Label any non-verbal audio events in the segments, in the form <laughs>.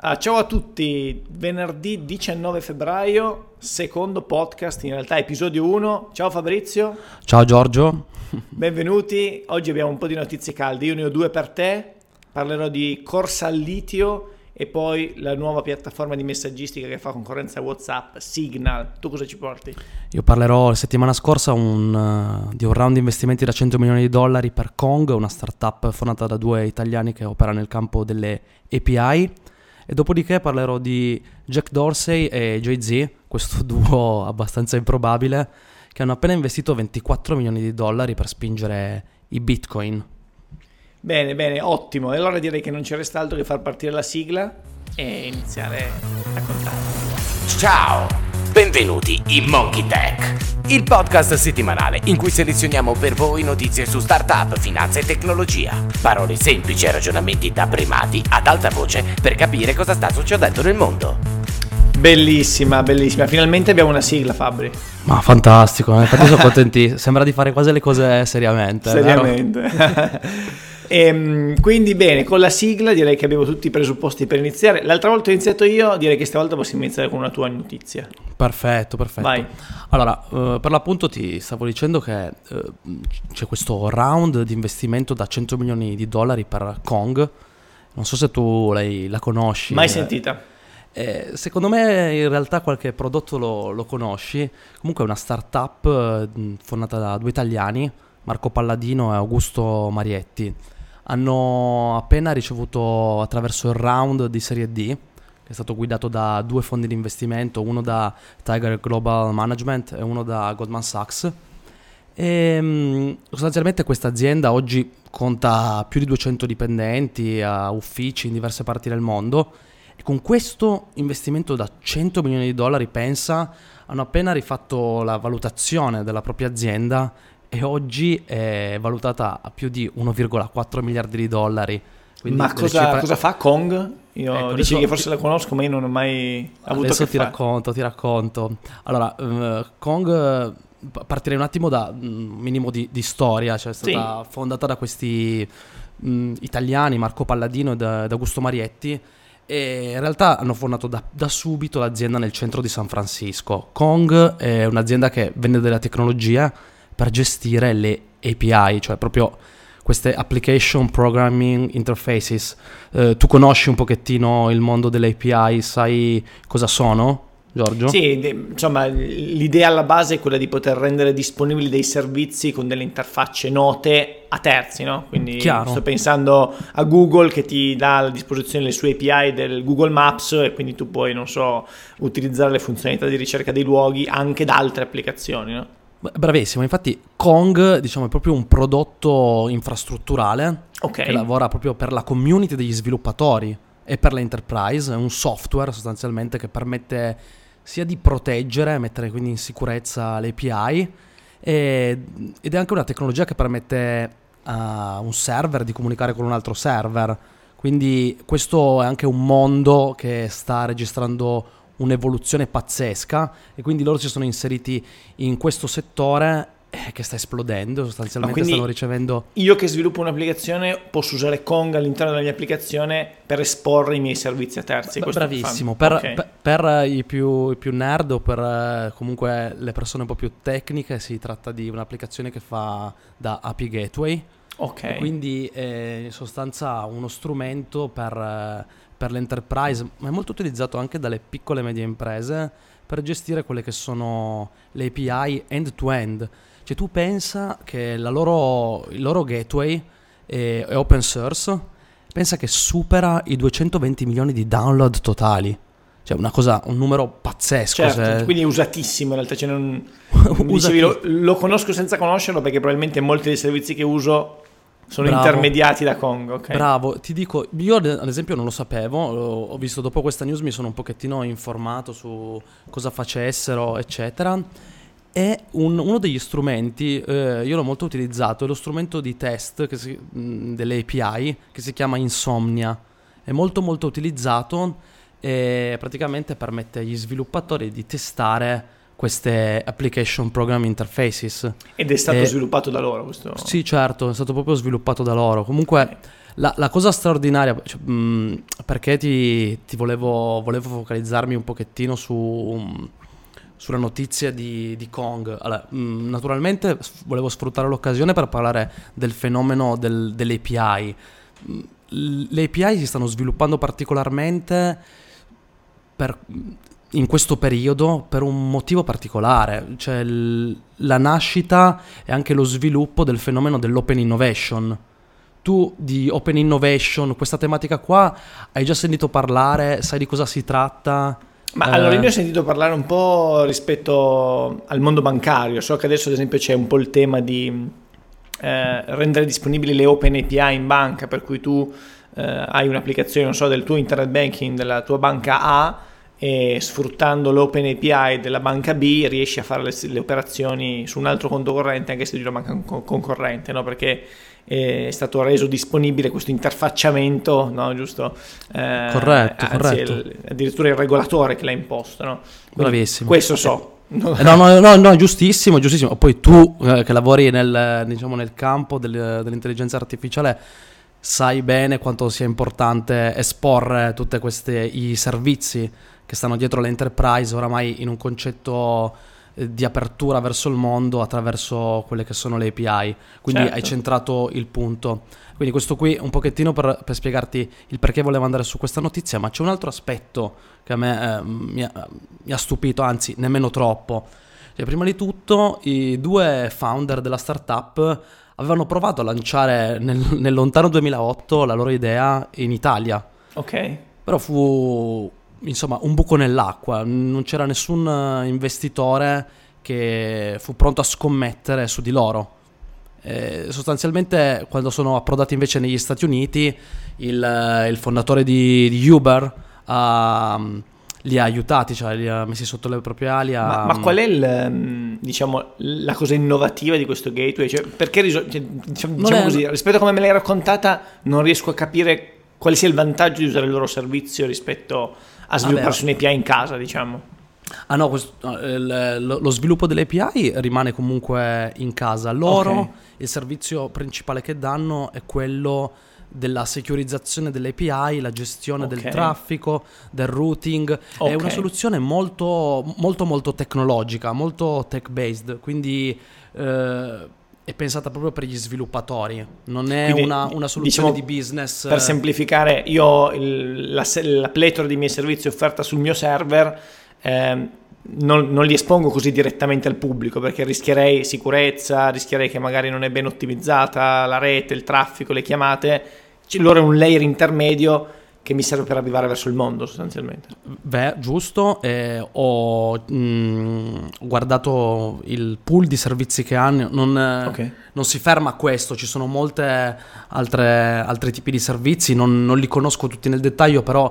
Ah, ciao a tutti, venerdì 19 febbraio, secondo podcast, in realtà episodio 1. Ciao Fabrizio. Ciao Giorgio. <laughs> Benvenuti, oggi abbiamo un po' di notizie calde, io ne ho due per te, parlerò di corsa al litio e poi la nuova piattaforma di messaggistica che fa concorrenza a WhatsApp, Signal. Tu cosa ci porti? Io parlerò la settimana scorsa un, uh, di un round di investimenti da 100 milioni di dollari per Kong, una startup fondata da due italiani che opera nel campo delle API. E dopodiché parlerò di Jack Dorsey e Jay-Z, questo <laughs> duo abbastanza improbabile, che hanno appena investito 24 milioni di dollari per spingere i bitcoin. Bene, bene, ottimo. E allora direi che non ci resta altro che far partire la sigla e iniziare a contare. Ciao! Benvenuti in Monkey Tech, il podcast settimanale in cui selezioniamo per voi notizie su startup, finanza e tecnologia. Parole semplici e ragionamenti da primati ad alta voce per capire cosa sta succedendo nel mondo. Bellissima, bellissima. Finalmente abbiamo una sigla, Fabri. Ma fantastico, eh? infatti sono <laughs> contenti. Sembra di fare quasi le cose seriamente. Seriamente. <laughs> E, ehm, quindi bene, con la sigla direi che abbiamo tutti i presupposti per iniziare. L'altra volta ho iniziato io, direi che stavolta possiamo iniziare con una tua notizia. Perfetto, perfetto. Vai. Allora, uh, per l'appunto ti stavo dicendo che uh, c'è questo round di investimento da 100 milioni di dollari per Kong. Non so se tu lei, la conosci. Mai sentita. Eh, secondo me in realtà qualche prodotto lo, lo conosci. Comunque è una startup uh, fondata da due italiani, Marco Palladino e Augusto Marietti hanno appena ricevuto attraverso il round di Serie D, che è stato guidato da due fondi di investimento, uno da Tiger Global Management e uno da Goldman Sachs. E, mm, sostanzialmente questa azienda oggi conta più di 200 dipendenti, ha uffici in diverse parti del mondo e con questo investimento da 100 milioni di dollari, pensa, hanno appena rifatto la valutazione della propria azienda e oggi è valutata a più di 1,4 miliardi di dollari. Quindi ma cosa, cifre... cosa, fa Kong? Io ecco, dici che forse la conosco, ma io non ho mai avuto Adesso ti fare. racconto, ti racconto. Allora, uh, Kong partirei un attimo da un minimo di, di, storia, cioè è stata sì. fondata da questi mh, italiani, Marco Palladino ed Augusto Marietti, e in realtà hanno fondato da, da, subito l'azienda nel centro di San Francisco. Kong è un'azienda che vende della tecnologia per gestire le API, cioè proprio queste application programming interfaces. Eh, tu conosci un pochettino il mondo delle API, sai cosa sono? Giorgio? Sì, insomma, l'idea alla base è quella di poter rendere disponibili dei servizi con delle interfacce note a terzi, no? Quindi Chiaro. sto pensando a Google che ti dà a disposizione le sue API del Google Maps e quindi tu puoi, non so, utilizzare le funzionalità di ricerca dei luoghi anche da altre applicazioni, no? Bravissimo, infatti Kong diciamo, è proprio un prodotto infrastrutturale okay. che lavora proprio per la community degli sviluppatori e per l'enterprise, è un software sostanzialmente che permette sia di proteggere, mettere quindi in sicurezza le API e, ed è anche una tecnologia che permette a un server di comunicare con un altro server, quindi questo è anche un mondo che sta registrando un'evoluzione pazzesca e quindi loro si sono inseriti in questo settore eh, che sta esplodendo, sostanzialmente stanno ricevendo... Io che sviluppo un'applicazione posso usare Kong all'interno della mia applicazione per esporre i miei servizi a terzi. B- bravissimo, per, okay. per, per i, più, i, più, nerd o per eh, comunque le persone un po' più tecniche si tratta di un'applicazione che fa da API Gateway. Ok. Quindi è in sostanza uno strumento per eh, per l'enterprise, ma è molto utilizzato anche dalle piccole e medie imprese per gestire quelle che sono le API end-to-end. Cioè tu pensa che loro, il loro gateway è, è open source, pensa che supera i 220 milioni di download totali. Cioè una cosa, un numero pazzesco. Certo, se... quindi è usatissimo in realtà. Cioè non... <laughs> dicevi, lo, lo, conosco senza conoscerlo perché probabilmente molti dei servizi che uso sono Bravo. intermediati da Congo, ok. Bravo, ti dico, io ad esempio non lo sapevo, ho visto dopo questa news, mi sono un pochettino informato su cosa facessero, eccetera. E un, uno degli strumenti, eh, io l'ho molto utilizzato, è lo strumento di test si, mh, delle API che si chiama Insomnia. È molto molto utilizzato e praticamente permette agli sviluppatori di testare queste application program interfaces. Ed è stato e, sviluppato da loro questo? Sì, certo, è stato proprio sviluppato da loro. Comunque La, la cosa straordinaria, cioè, mh, perché ti, ti volevo, volevo, focalizzarmi un pochettino su, um, sulla notizia di, di Kong. Allora, mh, naturalmente volevo sfruttare l'occasione per parlare del fenomeno del, dell'API. Le API si stanno sviluppando particolarmente per, in questo periodo per un motivo particolare, cioè l- la nascita e anche lo sviluppo del fenomeno dell'open innovation. Tu di Open Innovation, questa tematica qua, hai già sentito parlare, sai di cosa si tratta? Ma eh... allora io ne ho sentito parlare un po' rispetto al mondo bancario, so che adesso ad esempio c'è un po' il tema di eh, rendere disponibili le Open API in banca, per cui tu eh, hai un'applicazione, non so, del tuo internet banking della tua banca A e sfruttando l'open API della banca B riesci a fare le, le operazioni su un altro conto corrente anche se di una banca concorrente, no? perché è stato reso disponibile questo interfacciamento, no? giusto? Eh, corretto, anzi, corretto. Il, addirittura il regolatore che l'ha imposto. No? Bravissimo. Questo so. Eh, no, no, no, no, giustissimo, giustissimo. Poi tu eh, che lavori nel, diciamo, nel campo del, dell'intelligenza artificiale sai bene quanto sia importante esporre tutti questi servizi che stanno dietro l'enterprise oramai in un concetto eh, di apertura verso il mondo attraverso quelle che sono le API. Quindi certo. hai centrato il punto. Quindi questo qui un pochettino per, per, spiegarti il perché volevo andare su questa notizia, ma c'è un altro aspetto che a me eh, mi, ha, mi, ha, stupito, anzi nemmeno troppo. Cioè, prima di tutto i due founder della startup avevano provato a lanciare nel, nel lontano 2008 la loro idea in Italia. Ok. Però fu insomma un buco nell'acqua, non c'era nessun eh, investitore che fu pronto a scommettere su di loro. Eh, sostanzialmente quando sono approdati invece negli Stati Uniti il, eh, il fondatore di, di Uber ha, li ha aiutati, cioè li ha messi sotto le proprie ali. A, ma, ma, qual è il, mm, diciamo, la cosa innovativa di questo gateway? Cioè, perché cioè, diciamo, diciamo così, rispetto a come me l'hai raccontata non riesco a capire quale sia il vantaggio di usare il loro servizio rispetto a svilupparsi un'API in casa, diciamo. Ah no, questo, lo, sviluppo delle API rimane comunque in casa. Loro, okay. il servizio principale che danno è quello della securizzazione delle API, la gestione okay. del traffico, del routing. Okay. È una soluzione molto, molto, molto tecnologica, molto tech based, quindi eh, è pensata proprio per gli sviluppatori, non è Quindi, una, una, soluzione diciamo, di business. Per semplificare, io il, la, la, pletora di miei servizi offerta sul mio server, eh, non, non, li espongo così direttamente al pubblico perché rischierei sicurezza, rischierei che magari non è ben ottimizzata la rete, il traffico, le chiamate. Loro è un layer intermedio che mi serve per arrivare verso il mondo sostanzialmente. Beh, giusto, eh, ho mh, mm, guardato il pool di servizi che hanno, non, okay. non si ferma a questo, ci sono molte altre altri tipi di servizi, non, non, li conosco tutti nel dettaglio, però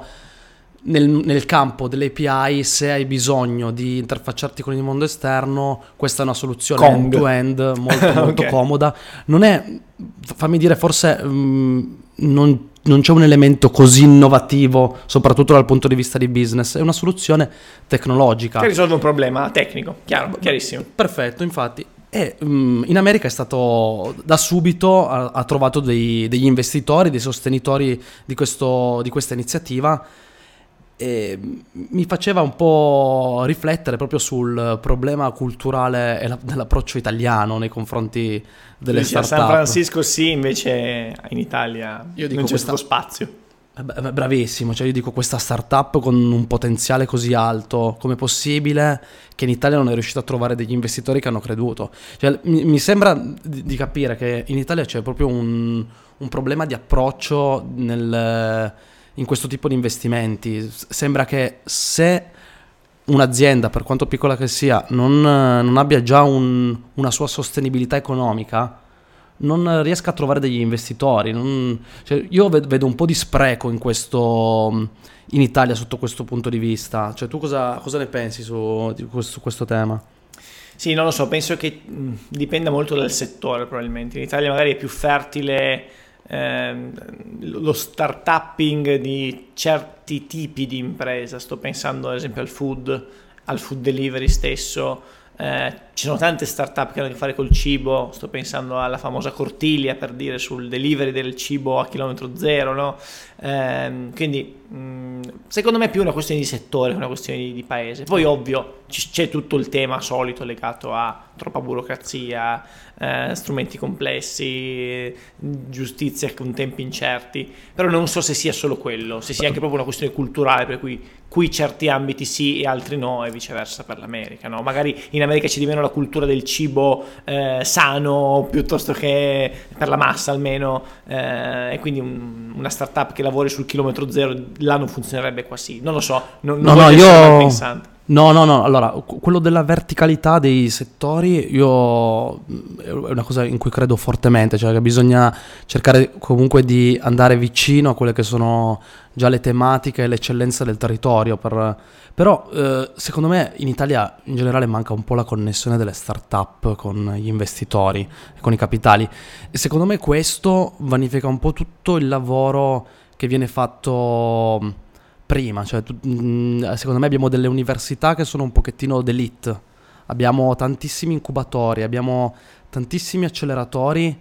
nel, nel campo delle API se hai bisogno di interfacciarti con il mondo esterno, questa è una soluzione end-to-end molto, <laughs> molto okay. comoda. Non è, fammi dire, forse... Mh, mm, non non c'è un elemento così innovativo, soprattutto dal punto di vista di business, è una soluzione tecnologica. Che risolve un problema tecnico, chiaro, chiarissimo. Perfetto, infatti. E um, in America è stato da subito, ha, ha trovato dei, degli investitori, dei sostenitori di, questo, di questa iniziativa e mi faceva un po' riflettere proprio sul problema culturale e la, dell'approccio italiano nei confronti delle Dici, startup. A San Francisco sì, invece in Italia io dico non c'è questa... spazio. Eh bravissimo, cioè io dico questa startup con un potenziale così alto, come possibile che in Italia non è riuscito a trovare degli investitori che hanno creduto? Cioè, mi, sembra di, di, capire che in Italia c'è proprio un, un problema di approccio nel in questo tipo di investimenti. Sembra che se un'azienda, per quanto piccola che sia, non, non abbia già un, una sua sostenibilità economica, non riesca a trovare degli investitori. Non, cioè io vedo un po' di spreco in, questo, in Italia sotto questo punto di vista. Cioè, tu cosa, cosa ne pensi su, su questo tema? Sì, non lo so, penso che dipenda molto dal settore probabilmente. In Italia magari è più fertile ehm, lo startupping di certi tipi di impresa, sto pensando ad esempio al food, al food delivery stesso, eh, ci sono tante start-up che hanno a che fare col cibo, sto pensando alla famosa Cortiglia per dire sul delivery del cibo a chilometro zero, no? Eh, quindi mh, secondo me è più una questione di settore che una questione di, di paese. Poi ovvio c- c'è tutto il tema solito legato a troppa burocrazia, eh, strumenti complessi, giustizia con tempi incerti, però non so se sia solo quello, se sia anche proprio una questione culturale per cui qui certi ambiti sì e altri no e viceversa per l'America. No? Magari in America c'è di meno la cultura del cibo eh, sano piuttosto che per la massa almeno eh, e quindi un, una startup che lavori sul chilometro zero là non funzionerebbe qua sì. Non lo so, non, non no, no, io... No, no, no, allora, quello della verticalità dei settori io è una cosa in cui credo fortemente, cioè che bisogna cercare comunque di andare vicino a quelle che sono già le tematiche e l'eccellenza del territorio, per... però eh, secondo me in Italia in generale manca un po' la connessione delle start-up con gli investitori, con i capitali. E secondo me questo vanifica un po' tutto il lavoro che viene fatto prima, cioè, mm, secondo me abbiamo delle università che sono un pochettino d'elite, abbiamo tantissimi incubatori, abbiamo tantissimi acceleratori,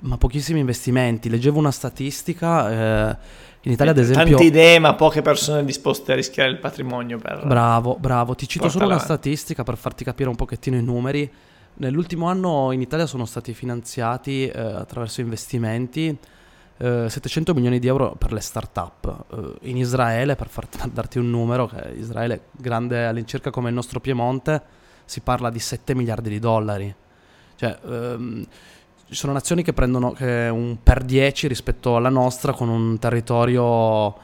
ma pochissimi investimenti. Leggevo una statistica, eh, in Italia ad esempio... Tante idee, ma poche persone disposte a rischiare il patrimonio per... Bravo, bravo, ti cito solo una statistica per farti capire un pochettino i numeri. Nell'ultimo anno in Italia sono stati finanziati eh, attraverso investimenti 700 eh, milioni di euro per le start-up. Eh, in Israele, per farti, <laughs> darti un numero, che Israele è grande all'incirca come il nostro Piemonte, si parla di 7 miliardi di dollari. Cioè, ehm, ci sono nazioni che prendono che un per 10 rispetto alla nostra con un territorio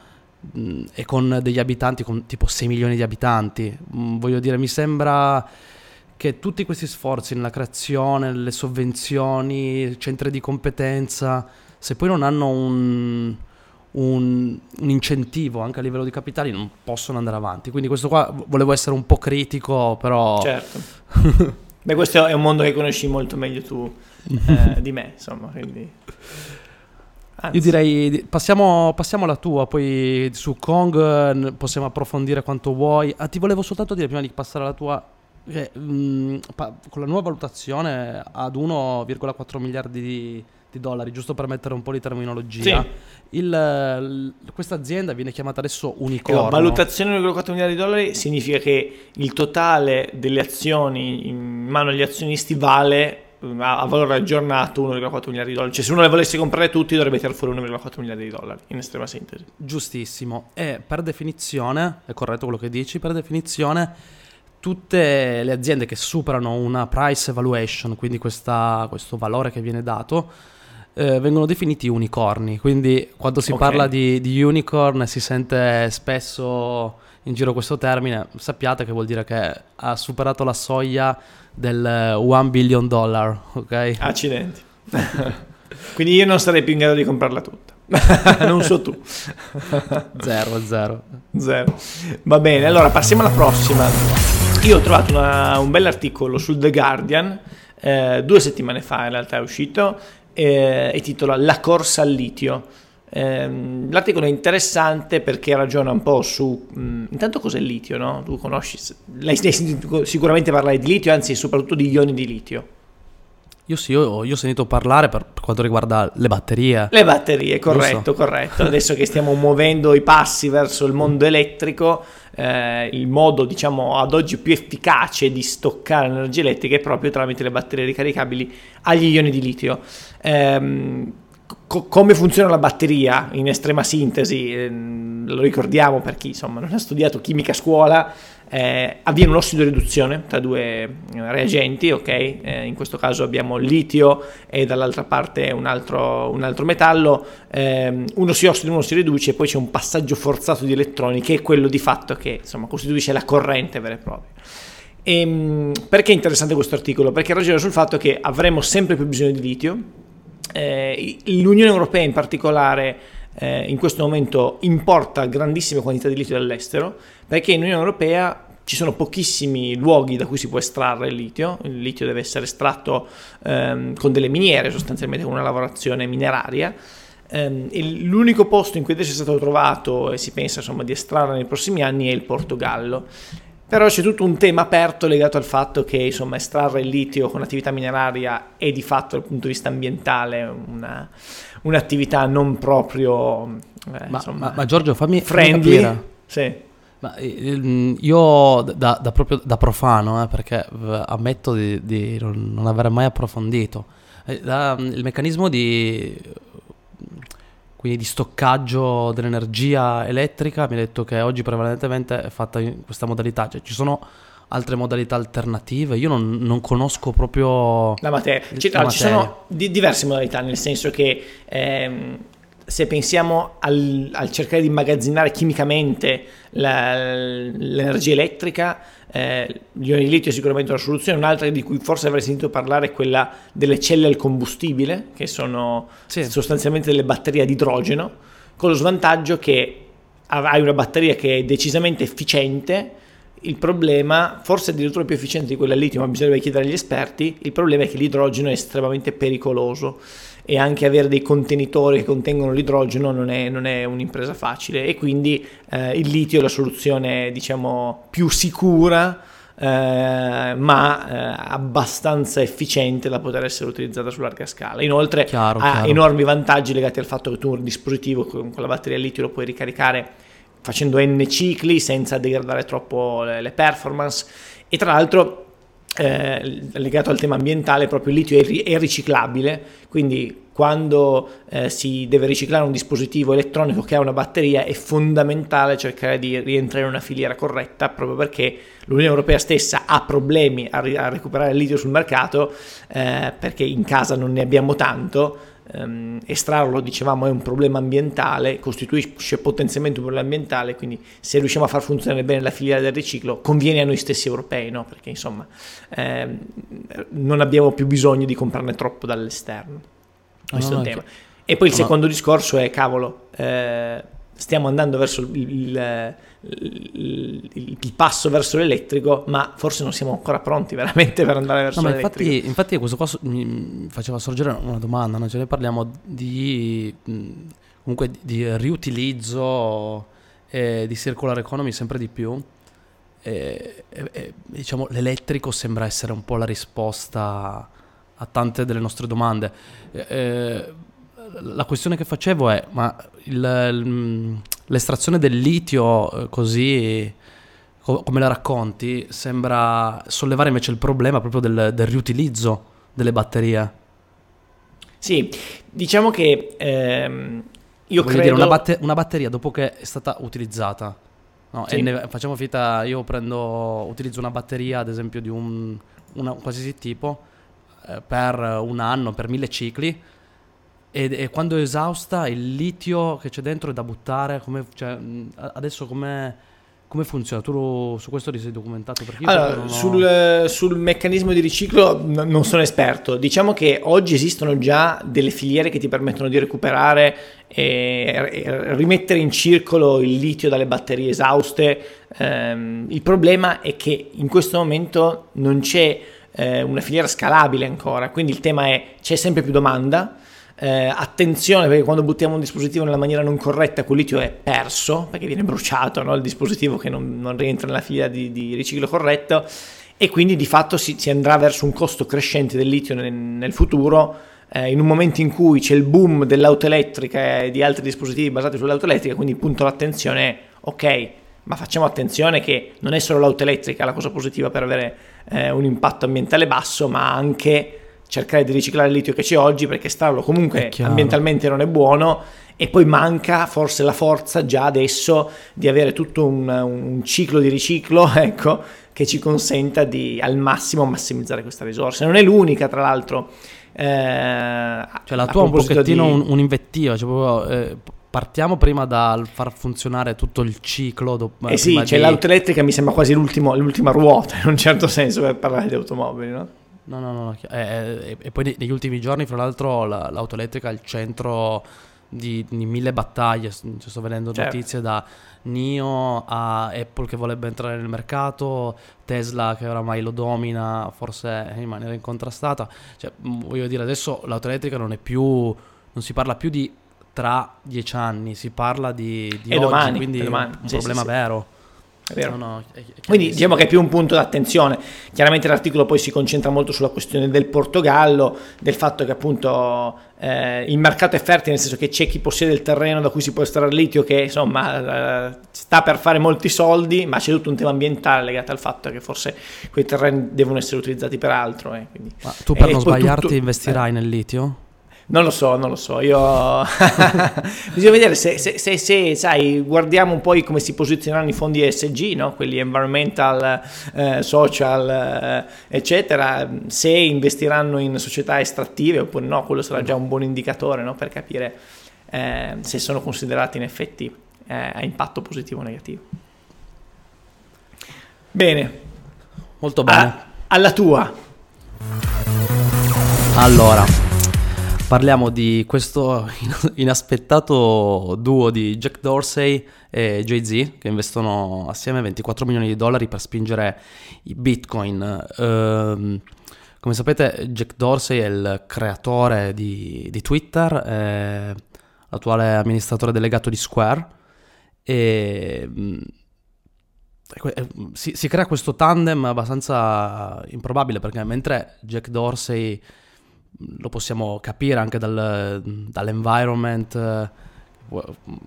mh, e con degli abitanti, con tipo 6 milioni di abitanti. Mh, voglio dire, mi sembra che tutti questi sforzi nella creazione, le sovvenzioni, centri di competenza, se poi non hanno un, un, un, incentivo anche a livello di capitali non possono andare avanti. Quindi questo qua volevo essere un po' critico, però... Certo. <laughs> Beh, questo è un mondo che conosci molto meglio tu eh, di me, insomma, quindi... Anzi. Io direi passiamo, passiamo, alla tua, poi su Kong possiamo approfondire quanto vuoi. Ah, ti volevo soltanto dire prima di passare alla tua che mh, mm, pa- con la nuova valutazione ad 1,4 miliardi di, di dollari, giusto per mettere un po' di terminologia. Sì. questa azienda viene chiamata adesso Unicorno. La valutazione di 1,4 miliardi di dollari significa che il totale delle azioni in mano agli azionisti vale a, valore aggiornato 1,4 miliardi di dollari. Cioè, se uno le volesse comprare tutti, dovrebbe tirare fuori 1,4 miliardi di dollari, in estrema sintesi. Giustissimo. E per definizione, è corretto quello che dici, per definizione tutte le aziende che superano una price evaluation, quindi questa, questo valore che viene dato, eh, vengono definiti unicorni. Quindi quando si okay. parla di, di unicorn si sente spesso in giro questo termine, sappiate che vuol dire che ha superato la soglia del 1 billion dollar, ok? Accidenti. <laughs> Quindi io non sarei più in grado di comprarla tutta. <laughs> non so tu. <laughs> zero, zero. Zero. Va bene, allora passiamo alla prossima. Io ho trovato una, un bell'articolo sul The Guardian, eh, due settimane fa in realtà è uscito, eh, e titola La corsa al litio. Eh, l'articolo è interessante perché ragiona un po' su mh, intanto cos'è il litio, no? Tu conosci, lei sicuramente parlare di litio, anzi soprattutto di ioni di litio. Io sì, io, io, ho sentito parlare per quanto riguarda le batterie. Le batterie, corretto, corretto. Adesso che stiamo muovendo i passi verso il mondo elettrico, eh, il modo, diciamo, ad oggi più efficace di stoccare l'energia elettrica è proprio tramite le batterie ricaricabili agli ioni di litio. Eh, co- come funziona la batteria in estrema sintesi, eh, lo ricordiamo per chi insomma non ha studiato chimica a scuola, eh, avviene un'ossido riduzione tra due eh, reagenti, ok? Eh, in questo caso abbiamo il litio e dall'altra parte un altro, un altro metallo, eh, uno si ossida, uno si riduce e poi c'è un passaggio forzato di elettroni che è quello di fatto che insomma, costituisce la corrente vera e propria. E, ehm, perché è interessante questo articolo? Perché ragiona sul fatto che avremo sempre più bisogno di litio, eh, L'Unione Europea in particolare eh, in questo momento importa grandissime quantità di litio dall'estero perché in Unione Europea ci sono pochissimi luoghi da cui si può estrarre il litio, il litio deve essere estratto ehm, con delle miniere, sostanzialmente con una lavorazione mineraria. Ehm, l'unico posto in cui adesso è stato trovato e si pensa insomma, di estrarre nei prossimi anni è il Portogallo. Però c'è tutto un tema aperto legato al fatto che insomma, estrarre il litio con attività mineraria è di fatto dal punto di vista ambientale una, un'attività non proprio eh, ma, insomma, ma, ma, Giorgio fammi, friendly. Fammi sì. Ma mm, io da, da, proprio da profano, eh, perché ammetto di, di non, aver mai approfondito, eh, da, il meccanismo di quindi di stoccaggio dell'energia elettrica, mi ha detto che oggi prevalentemente è fatta in questa modalità, cioè ci sono altre modalità alternative, io non, non conosco proprio la materia. Ci, la materia. ci sono di, diverse modalità, nel senso che ehm, se pensiamo al, al, cercare di immagazzinare chimicamente la, l'energia elettrica, eh, l'ione di litio è sicuramente una soluzione, un'altra di cui forse avrei sentito parlare è quella delle celle al combustibile, che sono sì. sostanzialmente delle batterie ad idrogeno, con lo svantaggio che hai una batteria che è decisamente efficiente, il problema, forse addirittura più efficiente di quella al litio, ma bisognerebbe chiedere agli esperti, il problema è che l'idrogeno è estremamente pericoloso e anche avere dei contenitori che contengono l'idrogeno non è, non è un'impresa facile e quindi eh, il litio è la soluzione diciamo più sicura eh, ma eh, abbastanza efficiente da poter essere utilizzata su larga scala. Inoltre chiaro, ha chiaro. enormi vantaggi legati al fatto che tu un dispositivo con, con la batteria litio lo puoi ricaricare facendo n cicli senza degradare troppo le, le performance e tra l'altro eh, legato al tema ambientale, proprio il litio è, è riciclabile, quindi quando eh, si deve riciclare un dispositivo elettronico che ha una batteria è fondamentale cercare di rientrare in una filiera corretta proprio perché l'Unione Europea stessa ha problemi a, ri- a recuperare il litio sul mercato eh, perché in casa non ne abbiamo tanto ehm, estrarlo, dicevamo, è un problema ambientale, costituisce potenzialmente un problema ambientale, quindi se riusciamo a far funzionare bene la filiera del riciclo conviene a noi stessi europei, no? perché insomma ehm, non abbiamo più bisogno di comprarne troppo dall'esterno. Questo no, è un tema. E poi il no. secondo discorso è, cavolo, eh, stiamo andando verso il, il, il, il, passo verso l'elettrico, ma forse non siamo ancora pronti veramente per andare verso no, l'elettrico. Infatti, infatti questo qua mi faceva sorgere una domanda, no? cioè, noi parliamo di, comunque, di riutilizzo e di circular economy sempre di più. E, e, e, diciamo l'elettrico sembra essere un po' la risposta a tante delle nostre domande. Eh, la questione che facevo è, ma il, l'estrazione del litio eh, così come la racconti sembra sollevare invece il problema proprio del, del riutilizzo delle batterie. Sì, diciamo che ehm, io Voglio credo... Dire, una, batte- una, batteria dopo che è stata utilizzata, no, sì. ne, facciamo finta, io prendo, utilizzo una batteria ad esempio di un, una, un qualsiasi tipo eh, per un anno, per mille cicli, e, e, quando è esausta il litio che c'è dentro è da buttare, come, cioè, adesso come funziona? Tu su questo ti sei documentato? allora, ho... sul, sul, meccanismo di riciclo n- non sono esperto. Diciamo che oggi esistono già delle filiere che ti permettono di recuperare e, e rimettere in circolo il litio dalle batterie esauste. Um, il problema è che in questo momento non c'è eh, una filiera scalabile ancora, quindi il tema è c'è sempre più domanda eh, attenzione perché quando buttiamo un dispositivo nella maniera non corretta quel litio è perso perché viene bruciato no? il dispositivo che non, non, rientra nella fila di, di, riciclo corretto e quindi di fatto si, si andrà verso un costo crescente del litio nel, nel futuro eh, in un momento in cui c'è il boom dell'auto elettrica e di altri dispositivi basati sull'auto elettrica quindi punto d'attenzione è ok ma facciamo attenzione che non è solo l'auto elettrica la cosa positiva per avere eh, un impatto ambientale basso ma anche cercare di riciclare il litio che c'è oggi perché estrarlo comunque ambientalmente non è buono e poi manca forse la forza già adesso di avere tutto un, un ciclo di riciclo <laughs> ecco, che ci consenta di al massimo massimizzare questa risorsa. Non è l'unica tra l'altro. Eh, cioè la tua è un pochettino di... un, un'invettiva, cioè proprio, eh, partiamo prima dal far funzionare tutto il ciclo. Dopo, eh sì, cioè di... l'auto elettrica mi sembra quasi l'ultima ruota in un certo senso per parlare di automobili, no? No, no, no. Eh, eh, e poi negli ultimi giorni, fra l'altro, la, l'auto elettrica è il centro di, di mille battaglie. Cioè, sto vedendo certo. notizie da NIO a Apple che vorrebbe entrare nel mercato, Tesla che oramai lo domina, forse in maniera incontrastata. Cioè, voglio dire, adesso l'auto elettrica non è più. Non si parla più di tra dieci anni, si parla di, di oggi, domani, quindi domani. un sì, problema sì, vero. È vero. No, no, è- Quindi diciamo che è più un punto d'attenzione. Chiaramente l'articolo poi si concentra molto sulla questione del Portogallo, del fatto che appunto eh, il mercato è fertile, nel senso che c'è chi possiede il terreno da cui si può estrarre litio che insomma eh, sta per fare molti soldi, ma c'è tutto un tema ambientale legato al fatto che forse quei terreni devono essere utilizzati per altro. eh, quindi- Ma tu per e non sbagliarti tutto- investirai nel litio? Non lo so, non lo so, io <laughs> bisogna vedere se, se- se- se, sai, guardiamo un po' come si posizioneranno i fondi ESG, no? quelli environmental, eh, social, eh, eccetera, se investiranno in società estrattive oppure no, quello sarà già un buon indicatore no? per capire eh, se sono considerati in effetti eh, a impatto positivo o negativo. Bene, Molto bene. a- alla tua. Allora, parliamo di questo in- <laughs> inaspettato duo di Jack Dorsey e Jay-Z che investono assieme 24 milioni di dollari per spingere i Bitcoin. Ehm, come sapete, Jack Dorsey è il creatore di, di Twitter, è l'attuale amministratore delegato di Square e mm, eh, si, si crea questo tandem abbastanza improbabile perché mentre Jack Dorsey lo possiamo capire anche dal- dall'environment, eh,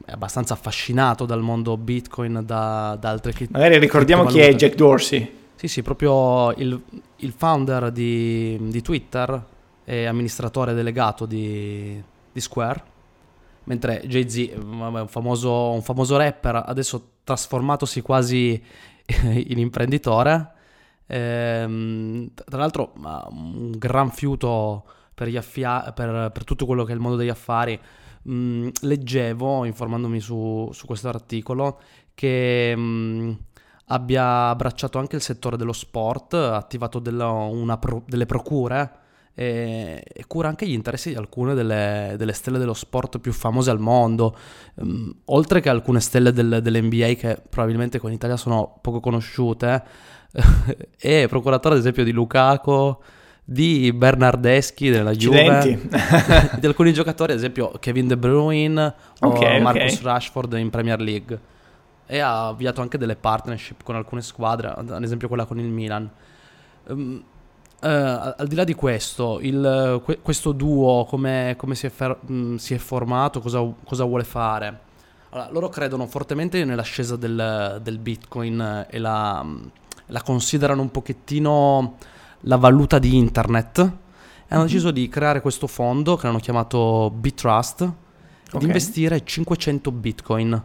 è abbastanza affascinato dal mondo Bitcoin, da, da altre cri- Magari ricordiamo chi è. Jack Dorsey. Sì, sì, proprio il, il founder di, di Twitter e amministratore delegato di, di Square, mentre Jay-Z, un famoso, un famoso rapper, adesso trasformatosi quasi <laughs> in imprenditore. Ehm, tra l'altro un gran fiuto per, affia- per, per tutto quello che è il mondo degli affari. Mm, leggevo, informandomi su, su questo articolo, che mm, abbia abbracciato anche il settore dello sport, attivato della- pro- delle procure e, e cura anche gli interessi di alcune delle, delle stelle dello sport più famose al mondo, Mm, oltre che alcune stelle del- dell'NBA che probabilmente qua in Italia sono poco conosciute, è <laughs> procuratore ad esempio di Lukaku, di Bernardeschi della Juve, <laughs> di alcuni giocatori, ad esempio Kevin De Bruyne o Ok, ok. Marcus Rashford in Premier League. E ha avviato anche delle partnership con alcune squadre, ad esempio quella con il Milan. Ehm, eh, al di là di questo, il- que- questo duo come, come si, è fer- mh, si è formato, cosa, cosa vuole fare? Allora, loro credono fortemente nell'ascesa del, del Bitcoin e la, la considerano un pochettino la valuta di internet. E hanno deciso di creare questo fondo che hanno chiamato Bitrust, Ok. di investire 500 Bitcoin.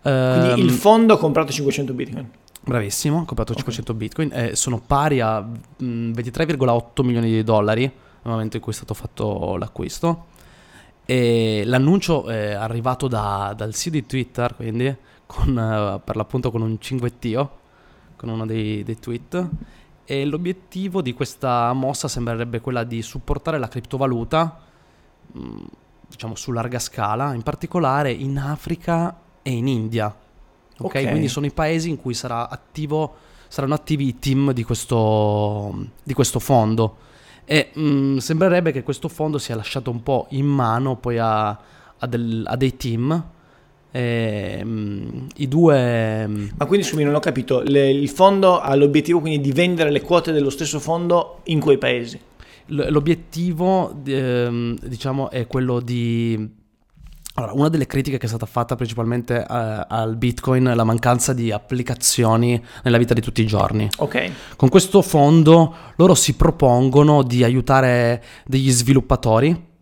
Quindi Ehm, il fondo ha comprato 500 bitcoin. Bravissimo, ho comprato 500 bitcoin e sono pari a mm, 23,8 milioni di dollari nel momento in cui è stato fatto l'acquisto. E l'annuncio è arrivato da- dal CEO di Twitter, quindi con, eh, per l'appunto con un cinguettio, con uno dei, dei tweet. E l'obiettivo di questa mossa sembrerebbe quella di supportare la criptovaluta, mm, diciamo su larga scala, in particolare in Africa e in India. Ok, Ok. quindi sono i paesi in cui sarà attivo, saranno attivi i team di questo, di questo fondo. E mm, sembrerebbe che questo fondo sia lasciato un po' in mano poi a, a del- a dei team. E, mm, I due. mm, Ma quindi scusami, non ho capito, le- il fondo ha l'obiettivo quindi di vendere le quote dello stesso fondo in quei paesi. L- L'obiettivo, ehm, diciamo, è quello di... Allora, una delle critiche che è stata fatta principalmente eh, al Bitcoin è la mancanza di applicazioni nella vita di tutti i giorni. Ok, Con questo fondo loro si propongono di aiutare degli sviluppatori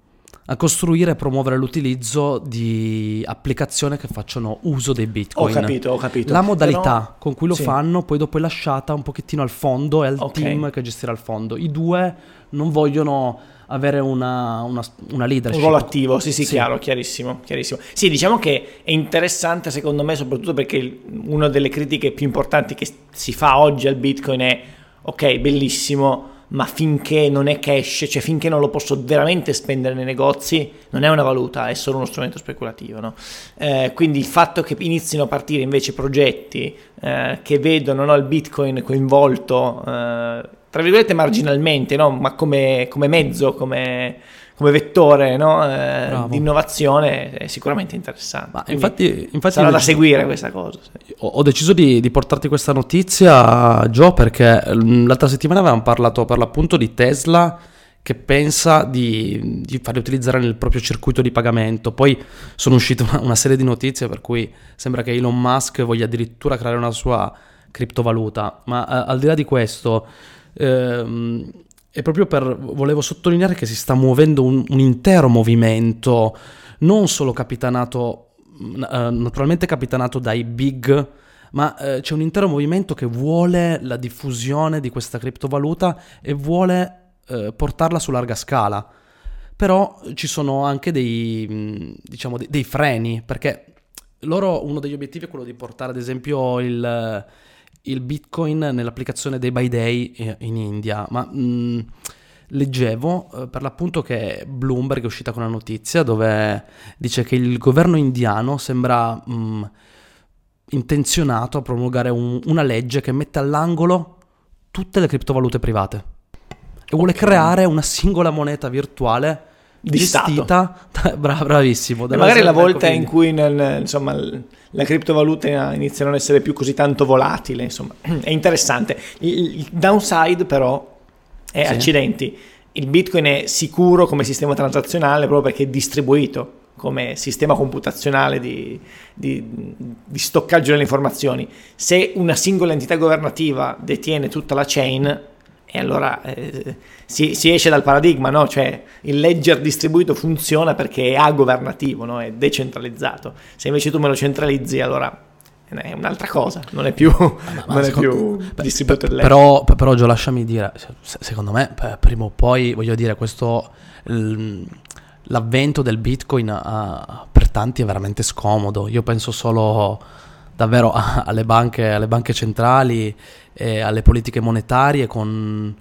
a costruire e promuovere l'utilizzo di applicazioni che facciano uso dei ho Bitcoin. capito, ho capito. La modalità Però- con cui lo sì. fanno poi dopo è lasciata un pochettino al fondo e al Ok. team che gestirà il fondo. I due non vogliono avere una, una, una Un leadership. ruolo attivo, sì, sì, Sì. chiaro, chiarissimo, chiarissimo. Sì, diciamo che è interessante secondo me, soprattutto perché una delle critiche più importanti che si fa oggi al Bitcoin è, ok, bellissimo, ma finché non è cash, cioè finché non lo posso veramente spendere nei negozi, non è una valuta, è solo uno strumento speculativo. no? Eh, quindi il fatto che inizino a partire invece progetti eh, che vedono no, il Bitcoin coinvolto, eh, tra virgolette marginalmente, no? ma come, come mezzo, come, come vettore no? eh, di innovazione è sicuramente interessante. Infatti, infatti sarà da seguire questa cosa. Sì. Ho, ho, deciso di, di, portarti questa notizia, Joe, perché l'altra settimana avevamo parlato per l'appunto di Tesla che pensa di, di farli utilizzare nel proprio circuito di pagamento. Poi sono uscite una, una, serie di notizie per cui sembra che Elon Musk voglia addirittura creare una sua criptovaluta. Ma eh, al di là di questo... Ehm, è proprio per volevo sottolineare che si sta muovendo un, un intero movimento, non solo capitanato, eh, naturalmente capitanato dai big, ma eh, c'è un intero movimento che vuole la diffusione di questa criptovaluta e vuole eh, portarla su larga scala. Però ci sono anche dei, diciamo, dei, dei freni, perché loro uno degli obiettivi è quello di portare ad esempio il il Bitcoin nell'applicazione Day by Day eh, in India, ma mh, mm, leggevo eh, per l'appunto che Bloomberg è uscita con una notizia dove dice che il governo indiano sembra mh, mm, intenzionato a promulgare un, una legge che mette all'angolo tutte le criptovalute private e vuole creare una singola moneta virtuale di gestita, <laughs> bra- bravissimo. E magari la volta in cui nel, insomma, la criptovaluta iniziano ad essere più così tanto volatile, insomma, <clears throat> è interessante. Il, il downside però è sì. accidenti. Il Bitcoin è sicuro come sistema transazionale proprio perché è distribuito come sistema computazionale di, di, di, stoccaggio delle informazioni. Se una singola entità governativa detiene tutta la chain, e allora eh, si, si, esce dal paradigma, no? cioè il ledger distribuito funziona perché è agovernativo, no? è decentralizzato. Se invece tu me lo centralizzi, allora è un'altra cosa, non è più, ma, ma <laughs> non è più distribuito per, però, però Gio, lasciami dire, secondo me prima o poi, voglio dire, questo... l'avvento del Bitcoin uh, per tanti è veramente scomodo. Io penso solo davvero alle banche, alle banche centrali e alle politiche monetarie con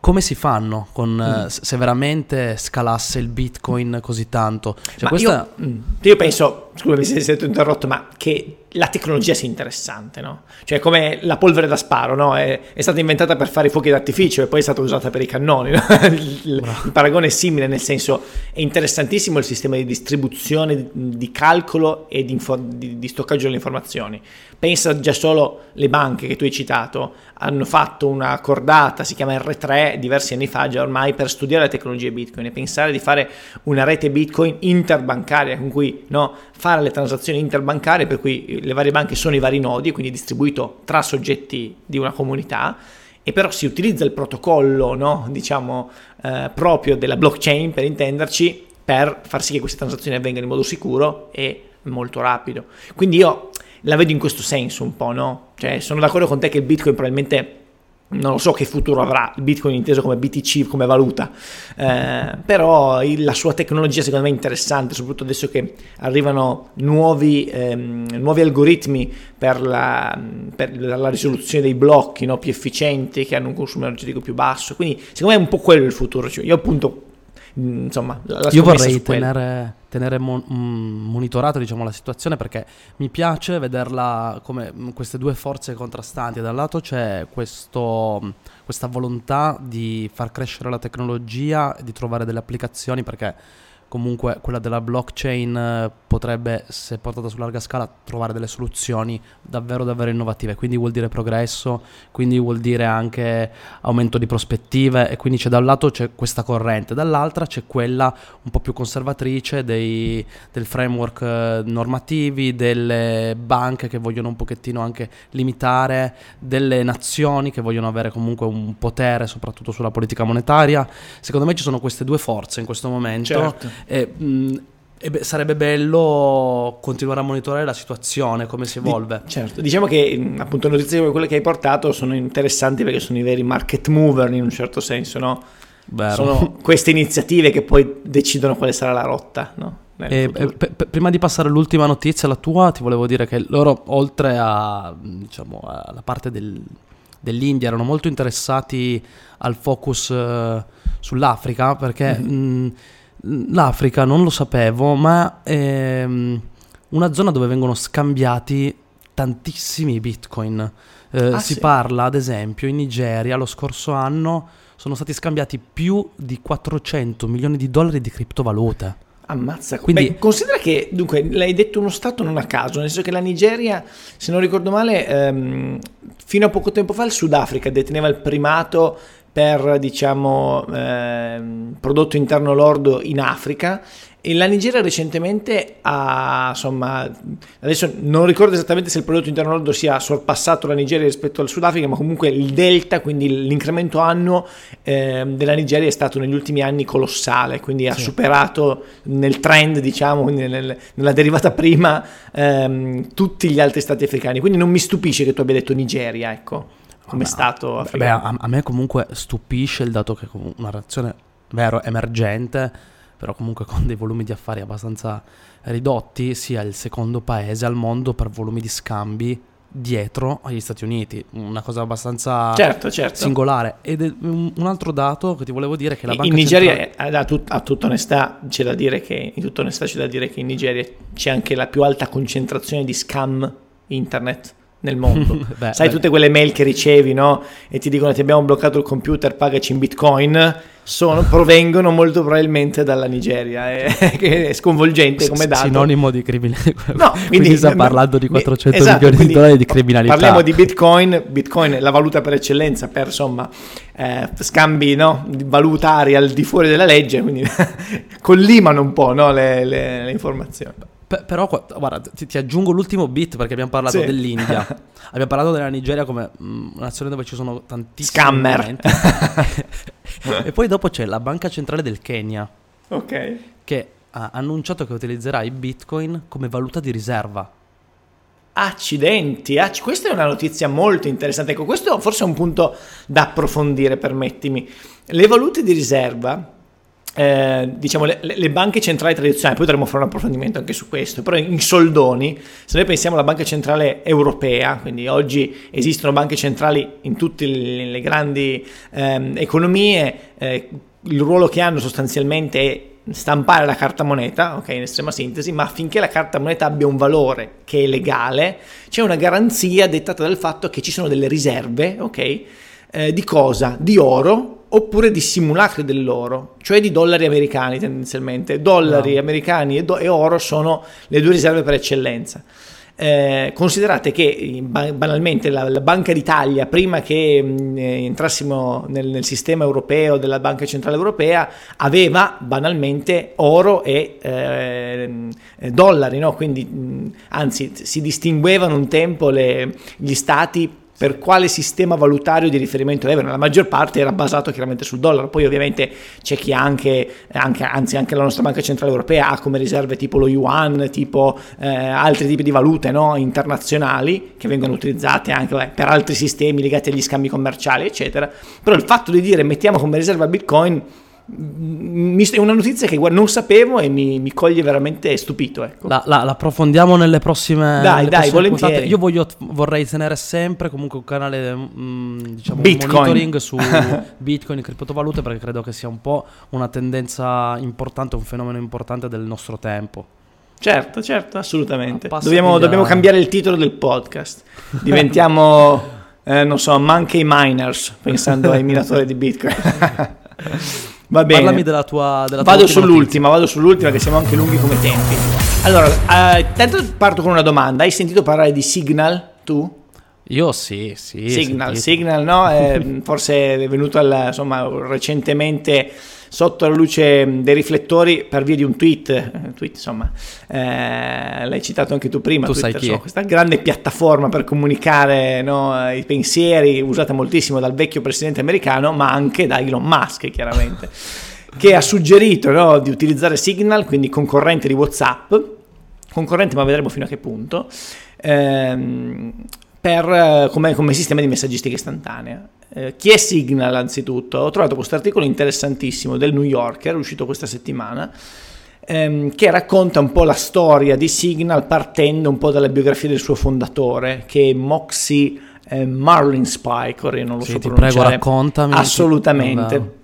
come si fanno con, mm. se veramente scalasse il bitcoin così tanto cioè questa... io, mm, io penso scusami se sei interrotto ma che la tecnologia sia interessante, no? Cioè come la polvere da sparo, no? È, è, stata inventata per fare i fuochi d'artificio e poi è stata usata per i cannoni, no? <laughs> il, il, paragone è simile, nel senso è interessantissimo il sistema di distribuzione, di, di calcolo e di, info, di, di, stoccaggio delle informazioni. Pensa già solo le banche che tu hai citato, hanno fatto una cordata, si chiama R3, diversi anni fa già ormai, per studiare le tecnologie Bitcoin e pensare di fare una rete Bitcoin interbancaria con cui no, fare le transazioni interbancarie per cui le varie banche sono i vari nodi, quindi distribuito tra soggetti di una comunità, e però si utilizza il protocollo, no, diciamo, eh, proprio della blockchain, per intenderci, per far sì che queste transazioni avvengano in modo sicuro e molto rapido. Quindi io la vedo in questo senso un po', no? Cioè, sono d'accordo con te che il Bitcoin probabilmente non lo so che futuro avrà il Bitcoin inteso come BTC, come valuta, eh, però il, la sua tecnologia secondo me è interessante, soprattutto adesso che arrivano nuovi, ehm, nuovi algoritmi per la, per la, risoluzione dei blocchi no, più efficienti, che hanno un consumo energetico più basso, quindi secondo me è un po' quello il futuro, cioè, io appunto Mm, insomma, la Io vorrei tenere, tenere mon- mm, monitorata diciamo, la situazione perché mi piace vederla come mm, queste due forze contrastanti. Da un lato c'è questo, questa volontà di far crescere la tecnologia di trovare delle applicazioni perché comunque quella della blockchain eh, potrebbe, se portata su larga scala, trovare delle soluzioni davvero davvero innovative, quindi vuol dire progresso, quindi vuol dire anche aumento di prospettive e quindi c'è da un lato c'è questa corrente, dall'altra c'è quella un po' più conservatrice dei, del framework eh, normativi, delle banche che vogliono un pochettino anche limitare, delle nazioni che vogliono avere comunque un potere soprattutto sulla politica monetaria. Secondo me ci sono queste due forze in questo momento. Certo e, mh, beh, sarebbe bello continuare a monitorare la situazione, come si evolve. Di, certo, diciamo che appunto notizie come quelle che hai portato sono interessanti perché sono i veri market mover in un certo senso, no? Vero. Sono queste iniziative che poi decidono quale sarà la rotta, no? E, e, p- prima di passare all'ultima notizia, la tua, ti volevo dire che loro, oltre a, diciamo, alla parte del, dell'India, erano molto interessati al focus uh, sull'Africa perché mm-hmm. mh, l'Africa non lo sapevo, ma è ehm, una zona dove vengono scambiati tantissimi bitcoin. Eh, ah, si sì. parla, ad esempio, in Nigeria lo scorso anno sono stati scambiati più di 400 milioni di dollari di criptovalute. Ammazza, quindi Beh, considera che dunque l'hai detto uno stato non a caso, nel senso che la Nigeria, se non ricordo male, ehm, fino a poco tempo fa il Sudafrica deteneva il primato per diciamo eh, prodotto interno lordo in Africa. E la Nigeria recentemente ha insomma adesso non ricordo esattamente se il prodotto interno lordo sia sorpassato la Nigeria rispetto al Sudafrica ma comunque il delta quindi l'incremento annuo eh, della Nigeria è stato negli ultimi anni colossale quindi sì. ha superato nel trend diciamo nel, nella derivata prima ehm, tutti gli altri stati africani. Quindi non mi stupisce che tu abbia detto Nigeria ecco come stato africano. Beh, a, a, me comunque stupisce il dato che una reazione vero emergente, però comunque <laughs> con dei volumi di affari abbastanza ridotti, sia il secondo paese al mondo per volumi di scambi dietro agli Stati Uniti, una cosa abbastanza certo, certo. singolare. Ed è un altro dato che ti volevo dire che la banca in Nigeria centrale... a, tut, a, tutta onestà c'è da dire che in tutta onestà c'è da dire che in Nigeria c'è anche la più alta concentrazione di scam internet nel mondo. <laughs> beh, Sai beh. tutte quelle mail che ricevi, no? E ti dicono ti abbiamo bloccato il computer, pagaci in bitcoin. Sono, provengono molto probabilmente dalla Nigeria, <laughs> è, è sconvolgente come dato. Sinonimo di criminalità. No, <laughs> quindi, quindi sta parlando di 400 esatto, milioni di dollari di criminalità. Parliamo di bitcoin, bitcoin è la valuta per eccellenza per insomma eh, scambi no, valutari al di fuori della legge, quindi collimano un po' no, le, le, le informazioni. P- però, guarda, ti, ti, aggiungo l'ultimo bit perché abbiamo parlato sì. dell'India. <laughs> abbiamo parlato della Nigeria come mm, una nazione dove ci sono tantissimi Scammer. <laughs> e poi dopo c'è la Banca Centrale del Kenya. Ok. Che ha annunciato che utilizzerà i bitcoin come valuta di riserva. Accidenti, acc- questa è una notizia molto interessante. Ecco, questo forse è un punto da approfondire, permettimi. Le valute di riserva eh, diciamo le, le, banche centrali tradizionali, poi dovremmo fare un approfondimento anche su questo, però in soldoni, se noi pensiamo alla banca centrale europea, quindi oggi esistono banche centrali in tutte le, le grandi eh, economie, eh, il ruolo che hanno sostanzialmente è stampare la carta moneta, ok, in estrema sintesi, ma affinché la carta moneta abbia un valore che è legale, c'è una garanzia dettata dal fatto che ci sono delle riserve, ok, eh, di cosa? Di oro oppure di simulacri dell'oro, cioè di dollari americani tendenzialmente. Dollari no. americani e, do- e, oro sono le due riserve per eccellenza. Eh, considerate che banalmente la, la, Banca d'Italia, prima che mh, eh, entrassimo nel, nel, sistema europeo della Banca Centrale Europea, aveva banalmente oro e eh, dollari, no? quindi mh, anzi si distinguevano un tempo le, gli stati per quale sistema valutario di riferimento avevano. La maggior parte era basato chiaramente sul dollaro, poi ovviamente c'è chi anche, anche anzi anche la nostra Banca Centrale Europea ha come riserve tipo lo yuan, tipo eh, altri tipi di valute no, internazionali che vengono utilizzate anche beh, per altri sistemi legati agli scambi commerciali, eccetera. Però il fatto di dire mettiamo come riserva Bitcoin è una notizia che non sapevo e mi, mi coglie veramente stupito. Ecco. La, la, la, approfondiamo nelle prossime Dai, nelle dai, volentieri. Io voglio, vorrei tenere sempre comunque un canale mh, mm, diciamo Bitcoin. monitoring su <laughs> Bitcoin e criptovalute perché credo che sia un po' una tendenza importante, un fenomeno importante del nostro tempo. Certo, certo, assolutamente. Dobbiamo, dobbiamo, cambiare il titolo del podcast. Diventiamo, <laughs> eh, non so, Monkey Miners, pensando ai <laughs> minatori di Bitcoin. Va bene. Parlami della tua. Della vado sull'ultima, vado sull'ultima, che siamo anche lunghi come tempi. Allora, eh, tanto parto con una domanda. Hai sentito parlare di Signal tu? Io sì, sì. Signal, Signal, no? Eh, forse è venuto al, insomma, recentemente sotto la luce dei riflettori per via di un tweet, eh, tweet insomma, eh, l'hai citato anche tu prima, tu Twitter, sai chi so, questa grande piattaforma per comunicare no, i pensieri, usata moltissimo dal vecchio presidente americano, ma anche da Elon Musk, chiaramente, <laughs> che ha suggerito no, di utilizzare Signal, quindi concorrente di WhatsApp, concorrente ma vedremo fino a che punto, ehm, per, eh, come, come sistema di messaggistica istantanea. Eh, chi è Signal anzitutto? Ho trovato questo articolo interessantissimo del New Yorker, uscito questa settimana, ehm, che racconta un po' la storia di Signal partendo un po' dalla biografia del suo fondatore, che è Moxie eh, Marlin Spike, ora io non lo sì, so ti pronunciare. prego raccontami. Assolutamente.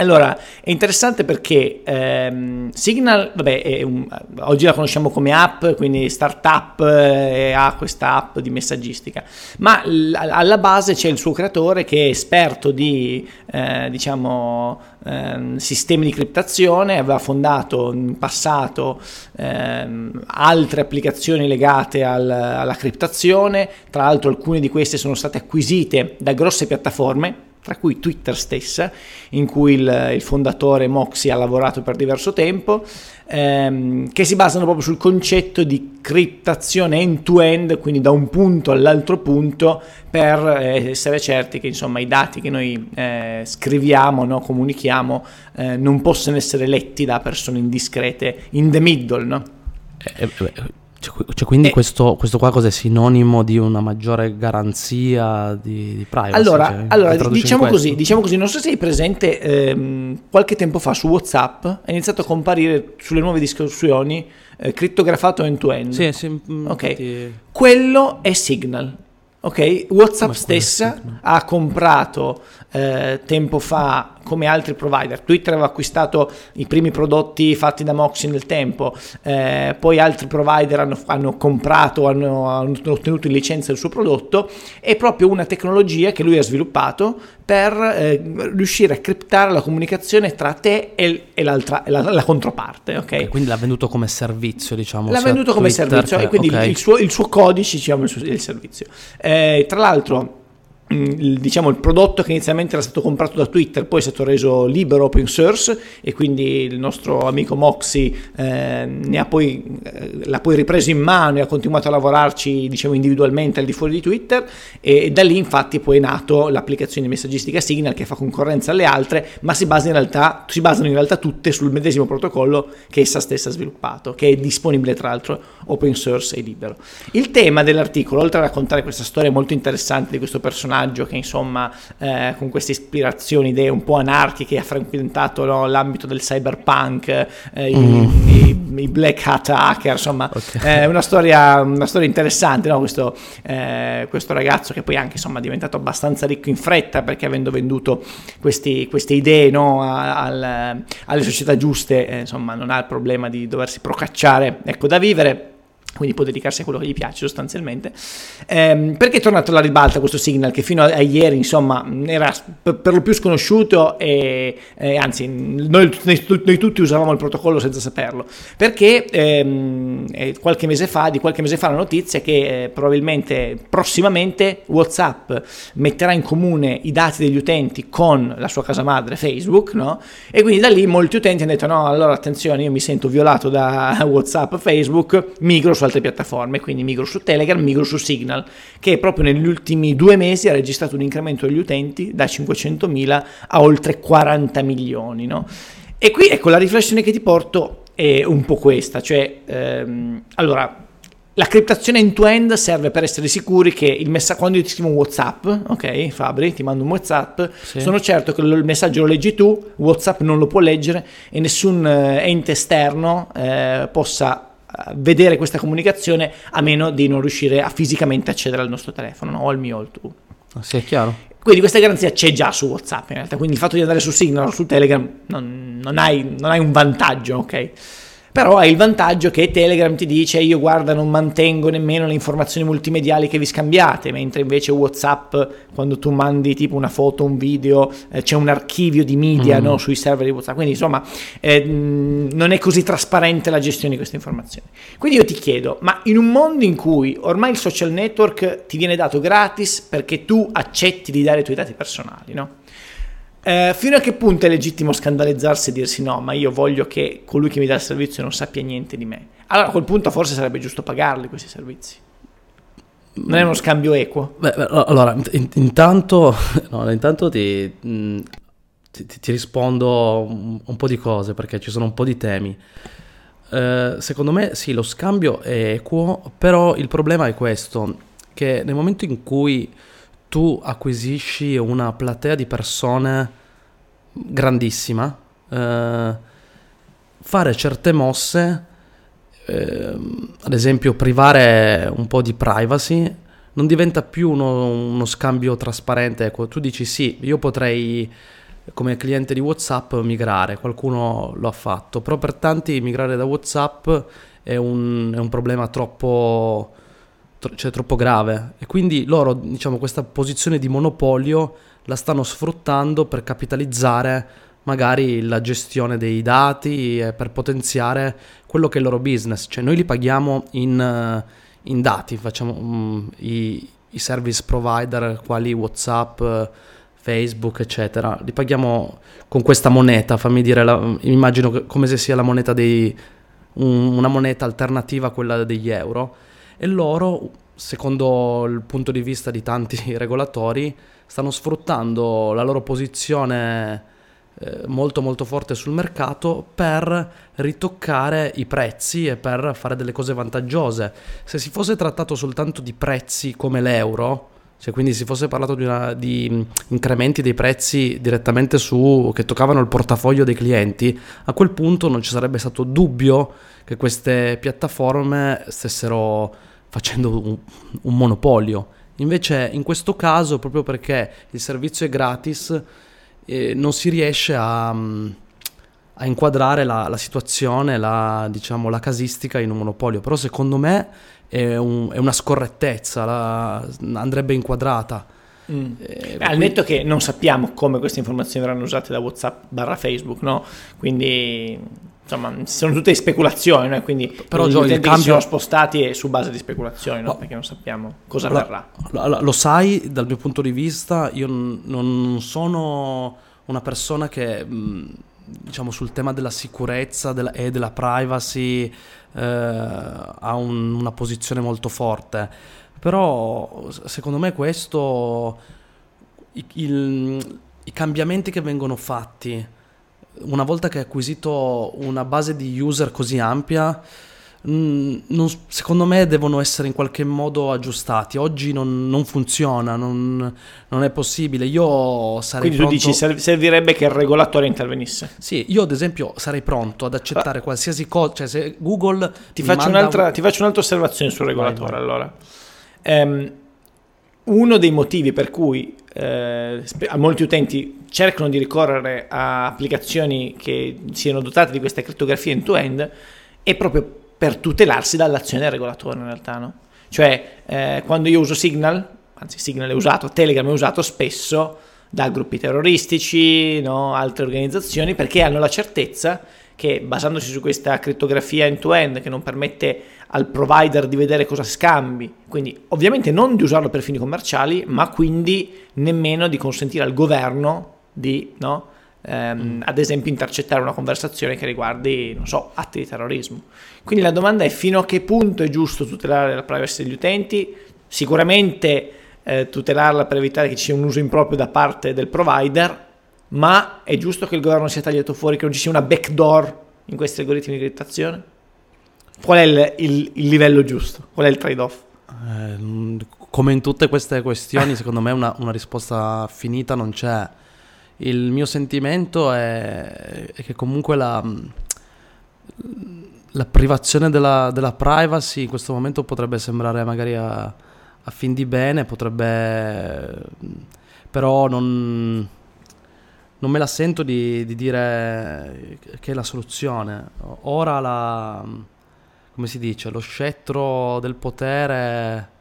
Allora, è interessante perché ehm, Signal, vabbè, un, oggi la conosciamo come app, quindi startup eh, ha questa app di messaggistica, ma l- alla base c'è il suo creatore che è esperto di, eh, diciamo, eh, sistemi di criptazione, aveva fondato in passato ehm, altre applicazioni legate al, alla criptazione, tra l'altro alcune di queste sono state acquisite da grosse piattaforme tra cui Twitter stessa, in cui il, il fondatore Moxie ha lavorato per diverso tempo, ehm, che si basano proprio sul concetto di criptazione end-to-end, quindi da un punto all'altro punto, per eh, essere certi che insomma, i dati che noi eh, scriviamo, no, comunichiamo, eh, non possono essere letti da persone indiscrete in the middle. No? Eh, eh, cioè, cioè, quindi eh, questo, questo, qua cosa è sinonimo di una maggiore garanzia di, di privacy? Allora, cioè, allora diciamo, così, diciamo così, non so se sei presente, ehm, qualche tempo fa su WhatsApp è iniziato a comparire sulle nuove discussioni eh, crittografato end-to-end. Sì, sì. Mm, ok, infatti... quello è Signal. Ok, WhatsApp stessa ha comprato eh, tempo fa come altri provider. Twitter aveva acquistato i primi prodotti fatti da Moxie nel tempo, eh, poi altri provider hanno, hanno comprato, hanno, hanno, ottenuto in licenza il suo prodotto. È proprio una tecnologia che lui ha sviluppato per eh, riuscire a criptare la comunicazione tra te e, e l'altra, la, la controparte. Okay? quindi l'ha venduto come servizio, diciamo. L'ha venduto come Twitter servizio, che, e quindi okay. il, suo, il, suo, codice, diciamo, il, suo, il servizio. Eh, tra l'altro il, diciamo, il prodotto che inizialmente era stato comprato da Twitter poi è stato reso libero open source e quindi il nostro amico Moxie eh, poi, eh, l'ha poi ripreso in mano e ha continuato a lavorarci diciamo, individualmente al di fuori di Twitter e, e da lì infatti poi è nato l'applicazione di messaggistica Signal che fa concorrenza alle altre ma si, basa in realtà, si basano in realtà tutte sul medesimo protocollo che essa stessa ha sviluppato che è disponibile tra l'altro open source e libero. Il tema dell'articolo oltre a raccontare questa storia molto interessante di questo personaggio personaggio che insomma eh, con queste ispirazioni, idee un po' anarchiche ha frequentato no, l'ambito del cyberpunk, eh, mm. i, i, i, black hat hacker, insomma okay. è una, storia, una storia interessante, no? questo, eh, questo, ragazzo che poi anche insomma è diventato abbastanza ricco in fretta perché avendo venduto questi, queste idee no, al, alle società giuste eh, insomma non ha il problema di doversi procacciare ecco, da vivere quindi può dedicarsi a quello che gli piace sostanzialmente. Ehm, perché è tornato alla ribalta questo Signal che fino a, a ieri insomma era per, lo più sconosciuto e, e anzi noi, noi, tutti usavamo il protocollo senza saperlo perché ehm, qualche mese fa, di qualche mese fa la notizia che eh, probabilmente prossimamente Whatsapp metterà in comune i dati degli utenti con la sua casa madre Facebook no? e quindi da lì molti utenti hanno detto no allora attenzione io mi sento violato da <laughs> Whatsapp Facebook migro su altre piattaforme, quindi migro su Telegram, migro su Signal, che proprio negli ultimi due mesi ha registrato un incremento degli utenti da 500.000 a oltre 40 milioni. No? E qui ecco la riflessione che ti porto è un po' questa, cioè ehm, allora la criptazione end-to-end serve per essere sicuri che il messa- quando io ti scrivo un WhatsApp, ok, Fabri, ti mando un WhatsApp, sì. sono certo che il messaggio lo leggi tu, WhatsApp non lo può leggere e nessun eh, ente esterno eh, possa vedere questa comunicazione a meno di non riuscire a fisicamente accedere al nostro telefono no? o al mio o al tuo. Ah, sì, è chiaro. Quindi questa garanzia c'è già su WhatsApp in realtà, quindi il fatto di andare su Signal o su Telegram non, non, hai, non hai un vantaggio, ok? Però hai il vantaggio che Telegram ti dice io guarda non mantengo nemmeno le informazioni multimediali che vi scambiate, mentre invece Whatsapp quando tu mandi tipo una foto, un video, eh, c'è un archivio di media mm. no, sui server di Whatsapp, quindi insomma eh, non è così trasparente la gestione di queste informazioni. Quindi io ti chiedo, ma in un mondo in cui ormai il social network ti viene dato gratis perché tu accetti di dare i tuoi dati personali, no? Eh, fino a che punto è legittimo scandalizzarsi e dirsi no, ma io voglio che colui che mi dà il servizio non sappia niente di me? Allora a quel punto forse sarebbe giusto pagarli questi servizi. Non è uno scambio equo? Beh, allora, in, intanto, <laughs> no, intanto ti, ti, ti, rispondo un, un, po' di cose perché ci sono un po' di temi. Eh, secondo me sì, lo scambio è equo, però il problema è questo, che nel momento in cui tu acquisisci una platea di persone grandissima, eh, fare certe mosse, eh, ad esempio privare un po' di privacy, non diventa più uno, uno scambio trasparente. Ecco, tu dici sì, io potrei come cliente di WhatsApp migrare, qualcuno lo ha fatto, però per tanti migrare da WhatsApp è un, è un problema troppo, tro, cioè, troppo grave e quindi loro diciamo questa posizione di monopolio la stanno sfruttando per capitalizzare magari la gestione dei dati e per potenziare quello che è il loro business, cioè noi li paghiamo in, in dati, facciamo um, i, i service provider quali WhatsApp Facebook, eccetera. Li paghiamo con questa moneta, fammi dire, la, immagino come se sia la moneta dei, un, una moneta alternativa a quella degli euro. E loro, secondo il punto di vista di tanti <laughs> regolatori, stanno sfruttando la loro posizione eh, molto molto forte sul mercato per ritoccare i prezzi e per fare delle cose vantaggiose. Se si fosse trattato soltanto di prezzi come l'euro, cioè, quindi si fosse parlato di, una, di, incrementi dei prezzi direttamente su che toccavano il portafoglio dei clienti, a quel punto non ci sarebbe stato dubbio che queste piattaforme stessero facendo un, un monopolio. Invece in questo caso, proprio perché il servizio è gratis, eh, non si riesce a, a inquadrare la, la situazione, la, diciamo, la casistica in un monopolio. Però secondo me è, un, è una scorrettezza, la, andrebbe inquadrata. Mm. Eh, Beh, al netto che non sappiamo come queste informazioni verranno usate da WhatsApp barra Facebook, no? Quindi insomma sono tutte speculazioni, no? quindi però gli utenti cambio... sono spostati su base di speculazioni, no? perché non sappiamo cosa la, avverrà. Lo, lo sai, dal mio punto di vista, io non sono una persona che diciamo sul tema della sicurezza della, e della privacy eh, ha un, una posizione molto forte. Però secondo me questo, i, il, i cambiamenti che vengono fatti, una volta che hai acquisito una base di user così ampia, Mm, non, secondo me devono essere in qualche modo aggiustati. Oggi non, non funziona, non, non, è possibile. Io sarei Quindi pronto... tu dici servirebbe che il regolatore intervenisse? Sì, io ad esempio sarei pronto ad accettare ah. qualsiasi cosa. Cioè, se Google. Ti faccio, un'altra, un... ti faccio, un'altra, osservazione sul regolatore. Vai, vai. Allora, um, uno dei motivi per cui eh, molti utenti cercano di ricorrere a applicazioni che siano dotate di questa crittografia end-to-end è proprio per tutelarsi dall'azione del regolatore in realtà, no? Cioè, eh, quando io uso Signal, anzi Signal è usato, Telegram è usato spesso da gruppi terroristici, no? altre organizzazioni, perché hanno la certezza che basandosi su questa crittografia end-to-end che non permette al provider di vedere cosa scambi, quindi ovviamente non di usarlo per fini commerciali, ma quindi nemmeno di consentire al governo di no, ehm, mm. ad esempio intercettare una conversazione che riguardi, non so, atti di terrorismo. Quindi la domanda è fino a che punto è giusto tutelare la privacy degli utenti? Sicuramente eh, tutelarla per evitare che ci sia un uso improprio da parte del provider, ma è giusto che il governo sia tagliato fuori, che non ci sia una backdoor in questi algoritmi di criptazione? Qual è il, il, il livello giusto? Qual è il trade-off? Eh, come in tutte queste questioni, secondo me una, una risposta finita non c'è il mio sentimento è, è che comunque la, la privazione della, della, privacy in questo momento potrebbe sembrare magari a, a fin di bene, potrebbe... però non, non me la sento di, di, dire che è la soluzione. Ora la... come si dice, lo scettro del potere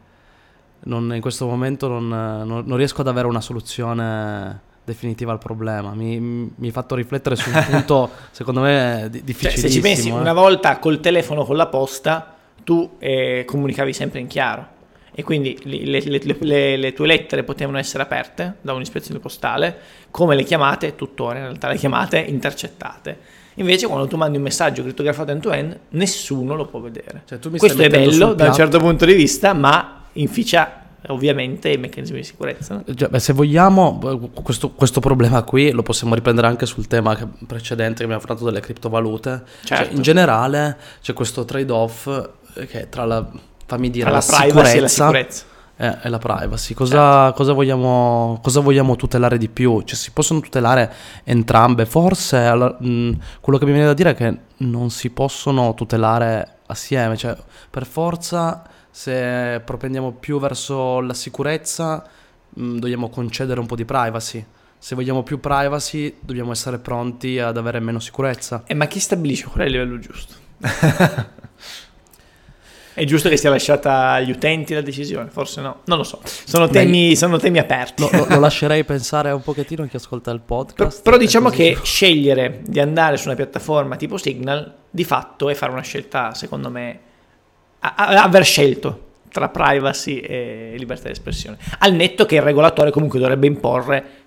non, in questo momento non, non, non riesco ad avere una soluzione definitiva al problema. Mi, mi hai fatto riflettere su un <laughs> punto, secondo me, difficilissimo. Cioè, se ci pensi, eh. una volta col telefono con la posta, tu eh, comunicavi sempre in chiaro. E quindi le, le, le, le, tue lettere potevano essere aperte da un'ispezione postale, come le chiamate, tuttora in realtà le chiamate intercettate. Invece, quando tu mandi un messaggio crittografato end-to-end, nessuno lo può vedere. Cioè, Questo è bello da un certo punto di vista, ma inficia ovviamente i meccanismi di sicurezza. No? Già, beh, se vogliamo, questo, questo, problema qui lo possiamo riprendere anche sul tema precedente che abbiamo affrontato delle criptovalute. Certo. Cioè, in generale c'è questo trade-off eh, che tra la, fammi dire, la, sicurezza la sicurezza. E, e la privacy, cosa, certo. cosa, vogliamo, cosa, vogliamo, tutelare di più? Cioè, si possono tutelare entrambe? Forse alla, mh, quello che mi viene da dire è che non si possono tutelare assieme, cioè per forza se propendiamo più verso la sicurezza, mh, dobbiamo concedere un po' di privacy. se vogliamo più privacy dobbiamo essere pronti ad avere meno sicurezza. Eh, ma chi stabilisce qual è il livello giusto? <laughs> È giusto che sia lasciata agli utenti la decisione? Forse no, non lo so. Sono temi, sono temi aperti. Lo, lo, lascerei pensare un pochettino a chi ascolta il podcast. però, però diciamo che scegliere di andare su una piattaforma tipo Signal di fatto è fare una scelta, secondo me, a, a, aver scelto tra privacy e libertà di espressione. Al netto che il regolatore comunque dovrebbe imporre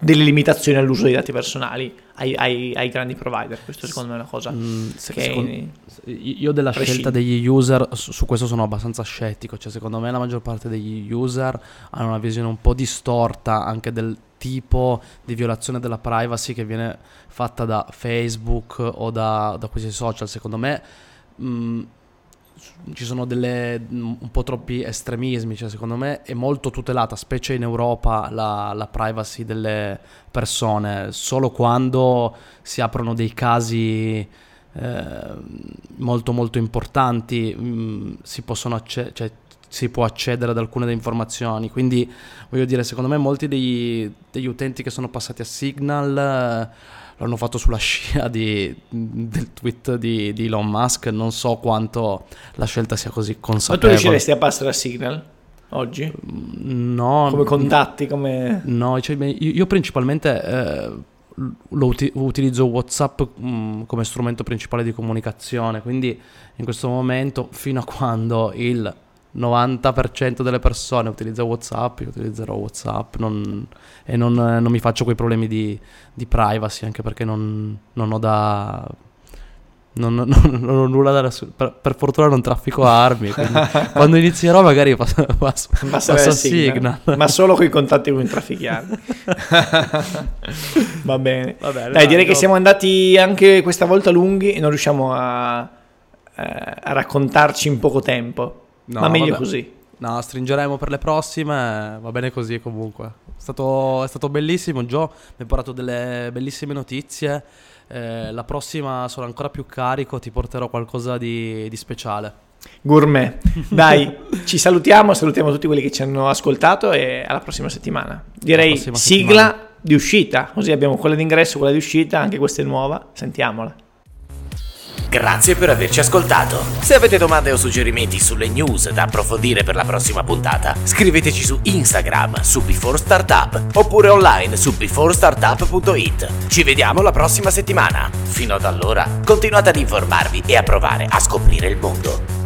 delle limitazioni all'uso dei dati personali ai, ai, ai grandi provider. Questo secondo me è una cosa mm, se, che secondo, io della prescinde. scelta degli user su, su, questo sono abbastanza scettico, cioè secondo me la maggior parte degli user hanno una visione un po' distorta anche del tipo di violazione della privacy che viene fatta da Facebook o da, da questi social. Secondo me mh, mm, ci sono delle, un po' troppi estremismi, cioè secondo me è molto tutelata, specie in Europa, la, la, privacy delle persone, solo quando si aprono dei casi eh, molto molto importanti mh, mm, si, acce- cioè, si può accedere ad alcune delle informazioni, quindi voglio dire, secondo me molti degli, degli utenti che sono passati a Signal... Eh, l'hanno fatto sulla scia di, del tweet di, di, Elon Musk, non so quanto la scelta sia così consapevole. Ma tu riusciresti a passare a Signal oggi? No. Come contatti, come... No, cioè, io, io, principalmente eh, uti- utilizzo WhatsApp mh, mm, come strumento principale di comunicazione, quindi in questo momento, fino a quando il 90% delle persone utilizza WhatsApp, io utilizzerò WhatsApp non, e non, non, mi faccio quei problemi di, di privacy, anche perché non, non ho da... Non, <laughs> ho nulla da... Per, per fortuna non traffico armi, <laughs> quando inizierò magari passo, <laughs> passo, passo a Signal. Ma solo con i contatti con i trafficanti. Va bene. Va bene dai, direi no. che siamo andati anche questa volta lunghi e non riusciamo a, eh, a raccontarci in poco tempo. No, Ma meglio vabbè. così. No, stringeremo per le prossime, va bene così comunque. È stato, è stato bellissimo, Gio, mi hai portato delle bellissime notizie. Eh, la prossima sono ancora più carico, ti porterò qualcosa di, di speciale. Gourmet. Dai, <laughs> ci salutiamo, salutiamo tutti quelli che ci hanno ascoltato e alla prossima settimana. Direi prossima sigla settimana. di uscita, così abbiamo quella d'ingresso, quella di uscita, anche questa è nuova, sentiamola. Grazie per averci ascoltato. Se avete domande o suggerimenti sulle news da approfondire per la prossima puntata, scriveteci su Instagram su Before Startup oppure online su beforestartup.it. Ci vediamo la prossima settimana. Fino ad allora, continuate ad informarvi e a provare a scoprire il mondo.